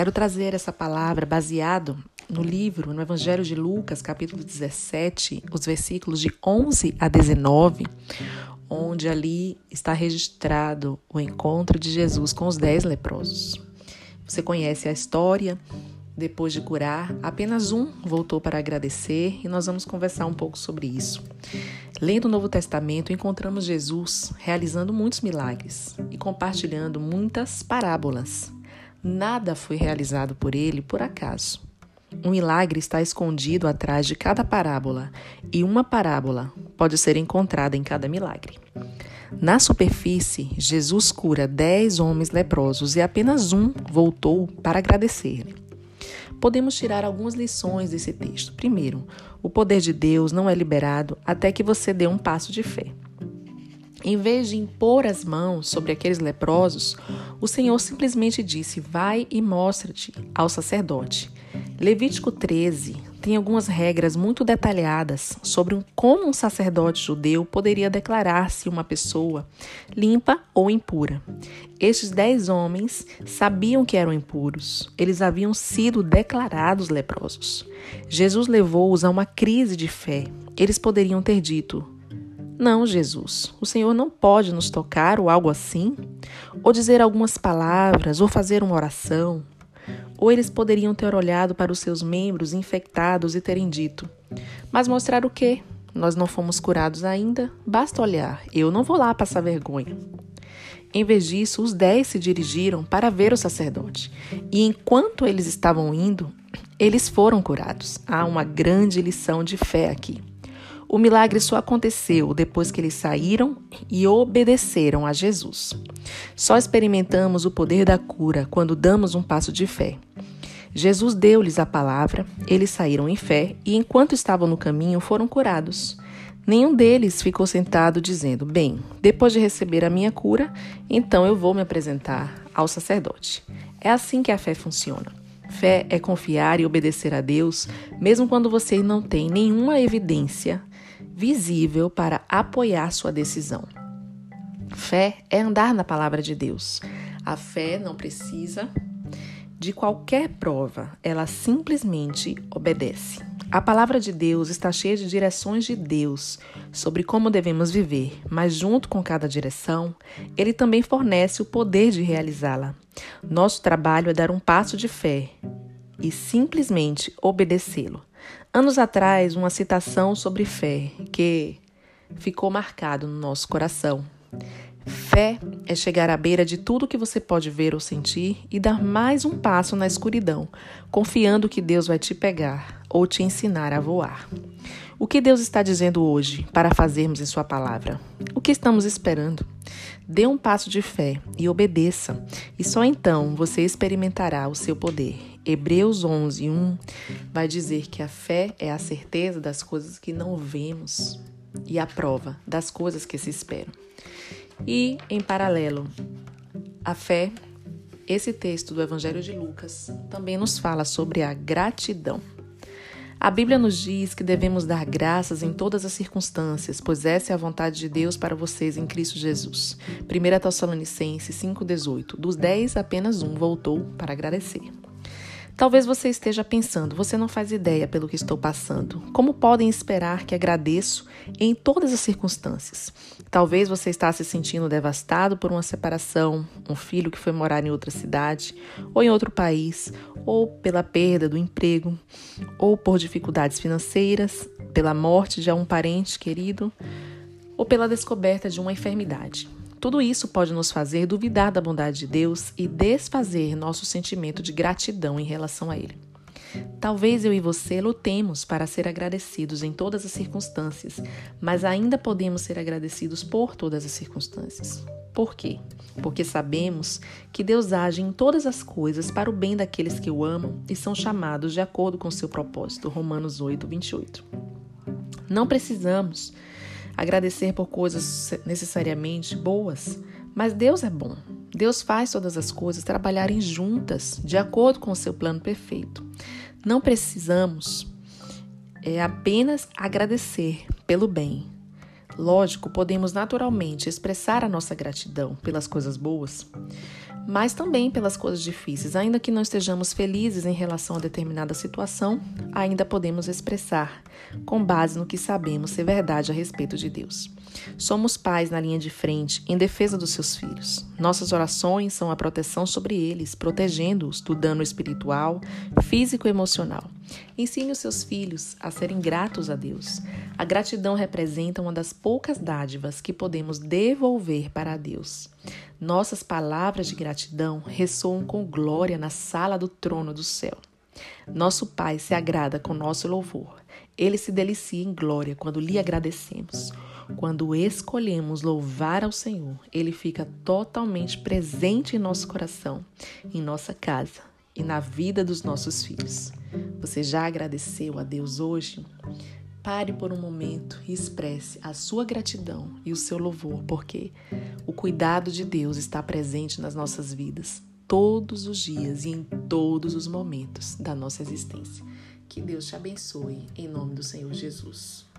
Quero trazer essa palavra baseado no livro, no Evangelho de Lucas, capítulo 17, os versículos de 11 a 19, onde ali está registrado o encontro de Jesus com os dez leprosos. Você conhece a história. Depois de curar, apenas um voltou para agradecer e nós vamos conversar um pouco sobre isso. Lendo o Novo Testamento, encontramos Jesus realizando muitos milagres e compartilhando muitas parábolas. Nada foi realizado por ele por acaso. Um milagre está escondido atrás de cada parábola, e uma parábola pode ser encontrada em cada milagre. Na superfície, Jesus cura dez homens leprosos e apenas um voltou para agradecer-lhe. Podemos tirar algumas lições desse texto. Primeiro, o poder de Deus não é liberado até que você dê um passo de fé. Em vez de impor as mãos sobre aqueles leprosos, o Senhor simplesmente disse: Vai e mostra-te ao sacerdote. Levítico 13 tem algumas regras muito detalhadas sobre como um sacerdote judeu poderia declarar se uma pessoa limpa ou impura. Estes dez homens sabiam que eram impuros, eles haviam sido declarados leprosos. Jesus levou-os a uma crise de fé. Eles poderiam ter dito: não, Jesus, o Senhor não pode nos tocar ou algo assim, ou dizer algumas palavras, ou fazer uma oração. Ou eles poderiam ter olhado para os seus membros infectados e terem dito: Mas mostrar o quê? Nós não fomos curados ainda? Basta olhar, eu não vou lá passar vergonha. Em vez disso, os dez se dirigiram para ver o sacerdote. E enquanto eles estavam indo, eles foram curados. Há uma grande lição de fé aqui. O milagre só aconteceu depois que eles saíram e obedeceram a Jesus. Só experimentamos o poder da cura quando damos um passo de fé. Jesus deu-lhes a palavra, eles saíram em fé e, enquanto estavam no caminho, foram curados. Nenhum deles ficou sentado dizendo: Bem, depois de receber a minha cura, então eu vou me apresentar ao sacerdote. É assim que a fé funciona. Fé é confiar e obedecer a Deus, mesmo quando você não tem nenhuma evidência visível para apoiar sua decisão. Fé é andar na palavra de Deus. A fé não precisa de qualquer prova, ela simplesmente obedece. A palavra de Deus está cheia de direções de Deus sobre como devemos viver, mas junto com cada direção, ele também fornece o poder de realizá-la. Nosso trabalho é dar um passo de fé e simplesmente obedecê-lo. Anos atrás, uma citação sobre fé que ficou marcado no nosso coração. Fé é chegar à beira de tudo que você pode ver ou sentir e dar mais um passo na escuridão, confiando que Deus vai te pegar ou te ensinar a voar. O que Deus está dizendo hoje para fazermos em Sua palavra? O que estamos esperando? Dê um passo de fé e obedeça, e só então você experimentará o seu poder. Hebreus 11, 1 vai dizer que a fé é a certeza das coisas que não vemos e a prova das coisas que se esperam. E, em paralelo, a fé, esse texto do Evangelho de Lucas também nos fala sobre a gratidão. A Bíblia nos diz que devemos dar graças em todas as circunstâncias, pois essa é a vontade de Deus para vocês em Cristo Jesus. 1 Tessalonicenses 5,18 Dos dez, apenas um voltou para agradecer. Talvez você esteja pensando, você não faz ideia pelo que estou passando. Como podem esperar que agradeço em todas as circunstâncias? Talvez você está se sentindo devastado por uma separação, um filho que foi morar em outra cidade, ou em outro país, ou pela perda do emprego, ou por dificuldades financeiras, pela morte de um parente querido, ou pela descoberta de uma enfermidade. Tudo isso pode nos fazer duvidar da bondade de Deus e desfazer nosso sentimento de gratidão em relação a Ele. Talvez eu e você lutemos para ser agradecidos em todas as circunstâncias, mas ainda podemos ser agradecidos por todas as circunstâncias. Por quê? Porque sabemos que Deus age em todas as coisas para o bem daqueles que o amam e são chamados de acordo com seu propósito. Romanos 8, 28. Não precisamos agradecer por coisas necessariamente boas, mas Deus é bom. Deus faz todas as coisas trabalharem juntas, de acordo com o seu plano perfeito. Não precisamos é, apenas agradecer pelo bem. Lógico, podemos naturalmente expressar a nossa gratidão pelas coisas boas, mas também pelas coisas difíceis. Ainda que não estejamos felizes em relação a determinada situação, ainda podemos expressar com base no que sabemos ser verdade a respeito de Deus. Somos pais na linha de frente em defesa dos seus filhos. Nossas orações são a proteção sobre eles, protegendo-os do dano espiritual, físico e emocional. Ensine os seus filhos a serem gratos a Deus. A gratidão representa uma das poucas dádivas que podemos devolver para Deus. Nossas palavras de gratidão ressoam com glória na sala do trono do céu. Nosso Pai se agrada com nosso louvor. Ele se delicia em glória quando lhe agradecemos. Quando escolhemos louvar ao Senhor, ele fica totalmente presente em nosso coração, em nossa casa e na vida dos nossos filhos. Você já agradeceu a Deus hoje? Pare por um momento e expresse a sua gratidão e o seu louvor, porque o cuidado de Deus está presente nas nossas vidas todos os dias e em todos os momentos da nossa existência. Que Deus te abençoe em nome do Senhor Jesus.